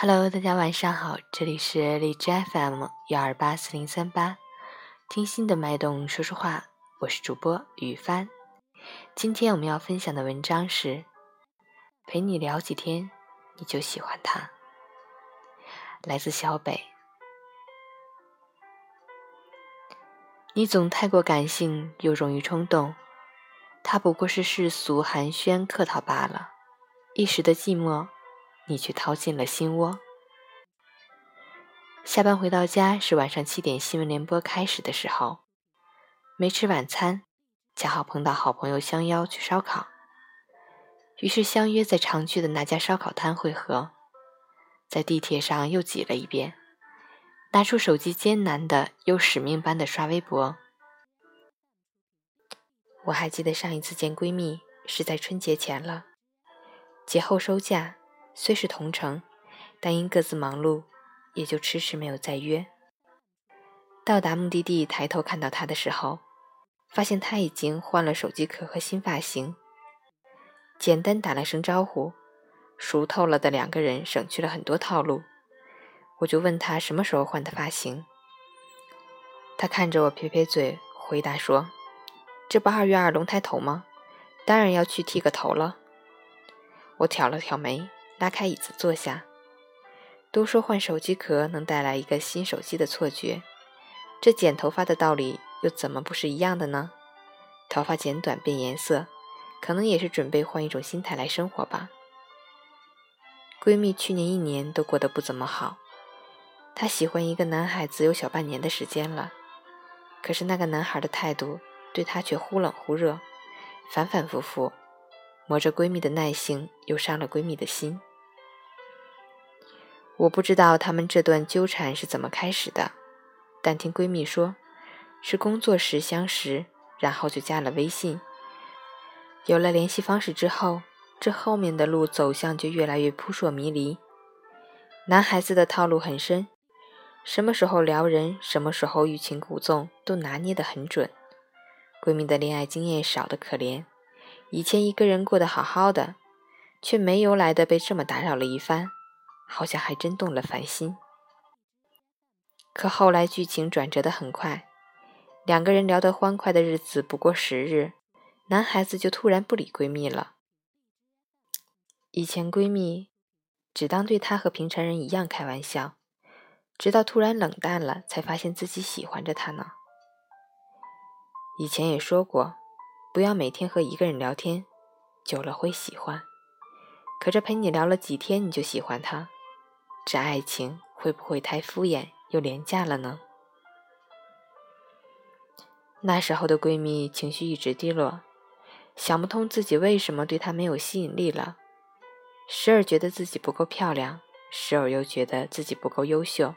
Hello，大家晚上好，这里是荔枝 FM 幺二八四零三八，听心的脉动说说话，我是主播雨帆。今天我们要分享的文章是：陪你聊几天，你就喜欢他。来自小北，你总太过感性，又容易冲动，他不过是世俗寒暄客套罢了，一时的寂寞。你却掏进了心窝。下班回到家是晚上七点新闻联播开始的时候，没吃晚餐，恰好碰到好朋友相邀去烧烤，于是相约在常去的那家烧烤摊会合。在地铁上又挤了一遍，拿出手机艰难的又使命般的刷微博。我还记得上一次见闺蜜是在春节前了，节后收假。虽是同城，但因各自忙碌，也就迟迟没有再约。到达目的地，抬头看到他的时候，发现他已经换了手机壳和新发型。简单打了声招呼，熟透了的两个人省去了很多套路。我就问他什么时候换的发型，他看着我撇撇嘴，回答说：“这不二月二龙抬头吗？当然要去剃个头了。”我挑了挑眉。拉开椅子坐下。都说换手机壳能带来一个新手机的错觉，这剪头发的道理又怎么不是一样的呢？头发剪短变颜色，可能也是准备换一种心态来生活吧。闺蜜去年一年都过得不怎么好，她喜欢一个男孩子有小半年的时间了，可是那个男孩的态度对她却忽冷忽热，反反复复，磨着闺蜜的耐性，又伤了闺蜜的心。我不知道他们这段纠缠是怎么开始的，但听闺蜜说，是工作时相识，然后就加了微信。有了联系方式之后，这后面的路走向就越来越扑朔迷离。男孩子的套路很深，什么时候撩人，什么时候欲擒故纵，都拿捏得很准。闺蜜的恋爱经验少得可怜，以前一个人过得好好的，却没由来的被这么打扰了一番。好像还真动了凡心，可后来剧情转折的很快，两个人聊得欢快的日子不过十日，男孩子就突然不理闺蜜了。以前闺蜜只当对他和平常人一样开玩笑，直到突然冷淡了，才发现自己喜欢着他呢。以前也说过，不要每天和一个人聊天，久了会喜欢。可这陪你聊了几天，你就喜欢他？这爱情会不会太敷衍又廉价了呢？那时候的闺蜜情绪一直低落，想不通自己为什么对他没有吸引力了，时而觉得自己不够漂亮，时而又觉得自己不够优秀，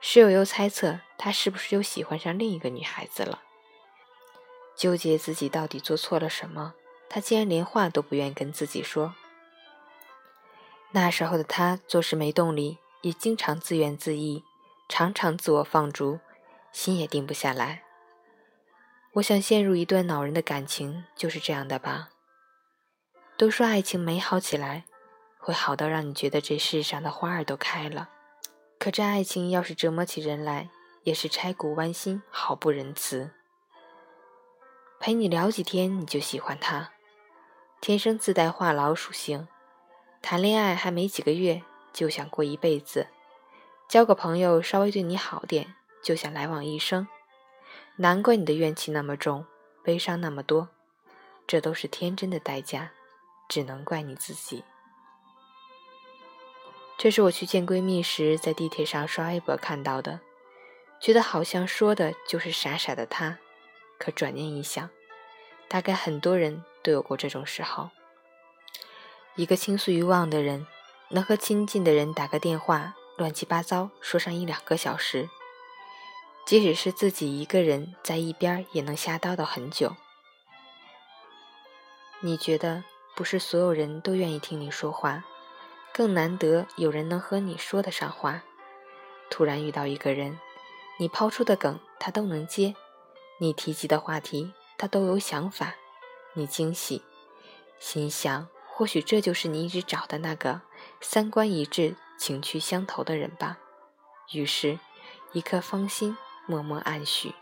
时而又猜测他是不是又喜欢上另一个女孩子了，纠结自己到底做错了什么，他竟然连话都不愿跟自己说。那时候的他做事没动力，也经常自怨自艾，常常自我放逐，心也定不下来。我想陷入一段恼人的感情就是这样的吧。都说爱情美好起来，会好到让你觉得这世上的花儿都开了。可这爱情要是折磨起人来，也是拆骨剜心，毫不仁慈。陪你聊几天，你就喜欢他，天生自带话痨属性。谈恋爱还没几个月，就想过一辈子；交个朋友稍微对你好点，就想来往一生。难怪你的怨气那么重，悲伤那么多，这都是天真的代价，只能怪你自己。这是我去见闺蜜时在地铁上刷微博看到的，觉得好像说的就是傻傻的她，可转念一想，大概很多人都有过这种时候。一个倾诉欲望的人，能和亲近的人打个电话，乱七八糟说上一两个小时；即使是自己一个人在一边，也能瞎叨叨很久。你觉得不是所有人都愿意听你说话，更难得有人能和你说得上话。突然遇到一个人，你抛出的梗他都能接，你提及的话题他都有想法，你惊喜，心想。或许这就是你一直找的那个三观一致、情趣相投的人吧。于是，一刻芳心，默默暗许。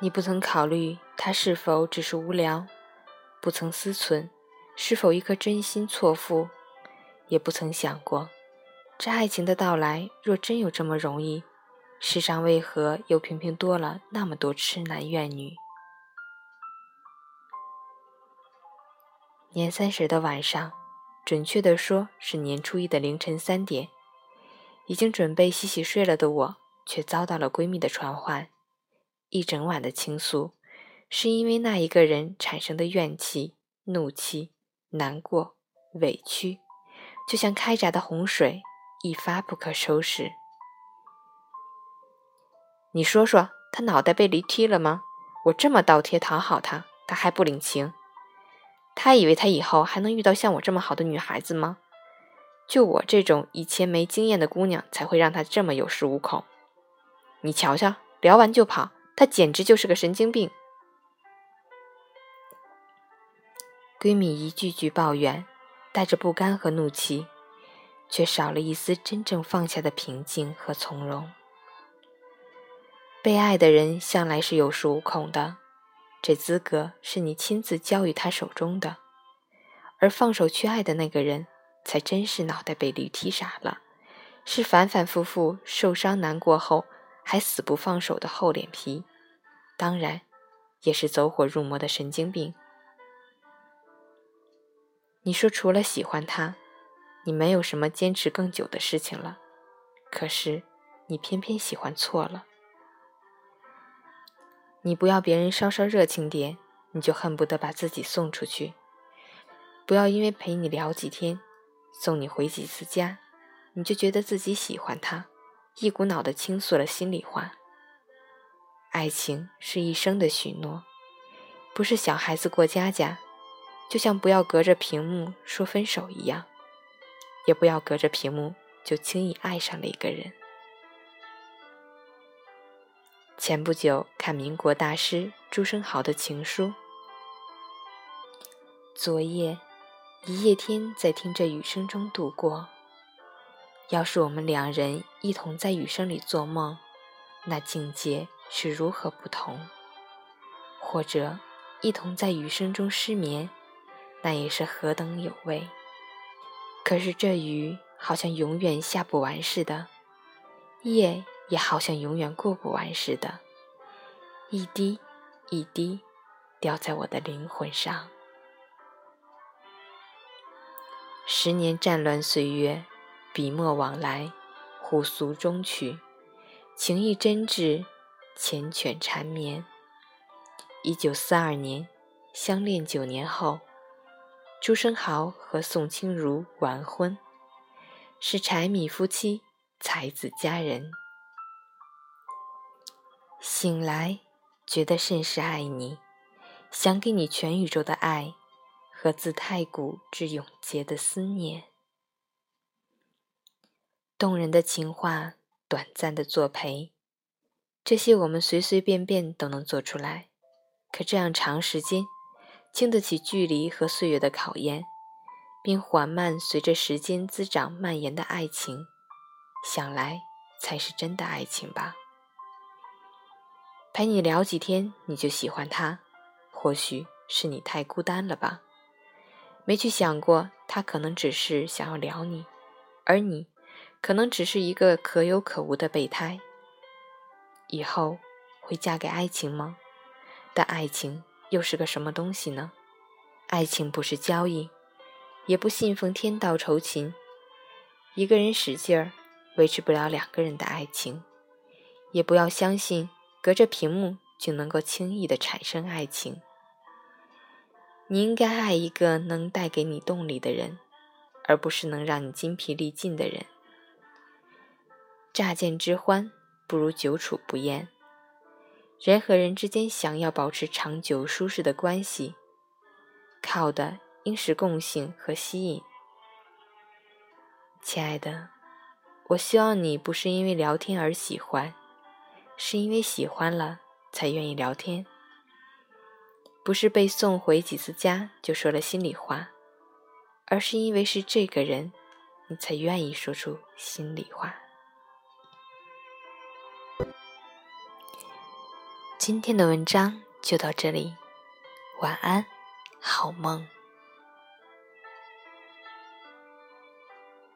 你不曾考虑他是否只是无聊，不曾思忖是否一颗真心错付，也不曾想过，这爱情的到来若真有这么容易，世上为何又偏偏多了那么多痴男怨女？年三十的晚上，准确的说是年初一的凌晨三点，已经准备洗洗睡了的我，却遭到了闺蜜的传唤。一整晚的倾诉，是因为那一个人产生的怨气、怒气、难过、委屈，就像开闸的洪水，一发不可收拾。你说说，他脑袋被驴踢了吗？我这么倒贴讨好他，他还不领情？他以为他以后还能遇到像我这么好的女孩子吗？就我这种以前没经验的姑娘，才会让他这么有恃无恐。你瞧瞧，聊完就跑。他简直就是个神经病。闺蜜一句句抱怨，带着不甘和怒气，却少了一丝真正放下的平静和从容。被爱的人向来是有恃无恐的，这资格是你亲自交于他手中的；而放手去爱的那个人，才真是脑袋被驴踢傻了，是反反复复受伤难过后还死不放手的厚脸皮。当然，也是走火入魔的神经病。你说除了喜欢他，你没有什么坚持更久的事情了。可是，你偏偏喜欢错了。你不要别人稍稍热情点，你就恨不得把自己送出去；不要因为陪你聊几天，送你回几次家，你就觉得自己喜欢他，一股脑的倾诉了心里话。爱情是一生的许诺，不是小孩子过家家，就像不要隔着屏幕说分手一样，也不要隔着屏幕就轻易爱上了一个人。前不久看民国大师朱生豪的情书，昨夜一夜天在听着雨声中度过。要是我们两人一同在雨声里做梦，那境界。是如何不同，或者一同在雨声中失眠，那也是何等有味。可是这雨好像永远下不完似的，夜也好像永远过不完似的，一滴一滴掉在我的灵魂上。十年战乱岁月，笔墨往来，互诉衷曲，情意真挚。缱绻缠绵。一九四二年，相恋九年后，朱生豪和宋清如完婚，是柴米夫妻，才子佳人。醒来，觉得甚是爱你，想给你全宇宙的爱和自太古至永劫的思念。动人的情话，短暂的作陪。这些我们随随便便都能做出来，可这样长时间，经得起距离和岁月的考验，并缓慢随着时间滋长蔓延的爱情，想来才是真的爱情吧。陪你聊几天，你就喜欢他，或许是你太孤单了吧？没去想过，他可能只是想要聊你，而你，可能只是一个可有可无的备胎。以后会嫁给爱情吗？但爱情又是个什么东西呢？爱情不是交易，也不信奉天道酬勤。一个人使劲儿维持不了两个人的爱情，也不要相信隔着屏幕就能够轻易的产生爱情。你应该爱一个能带给你动力的人，而不是能让你筋疲力尽的人。乍见之欢。不如久处不厌。人和人之间想要保持长久舒适的关系，靠的应是共性和吸引。亲爱的，我希望你不是因为聊天而喜欢，是因为喜欢了才愿意聊天。不是被送回几次家就说了心里话而是因为是这个人你才愿意说出心里话。今天的文章就到这里晚安好梦。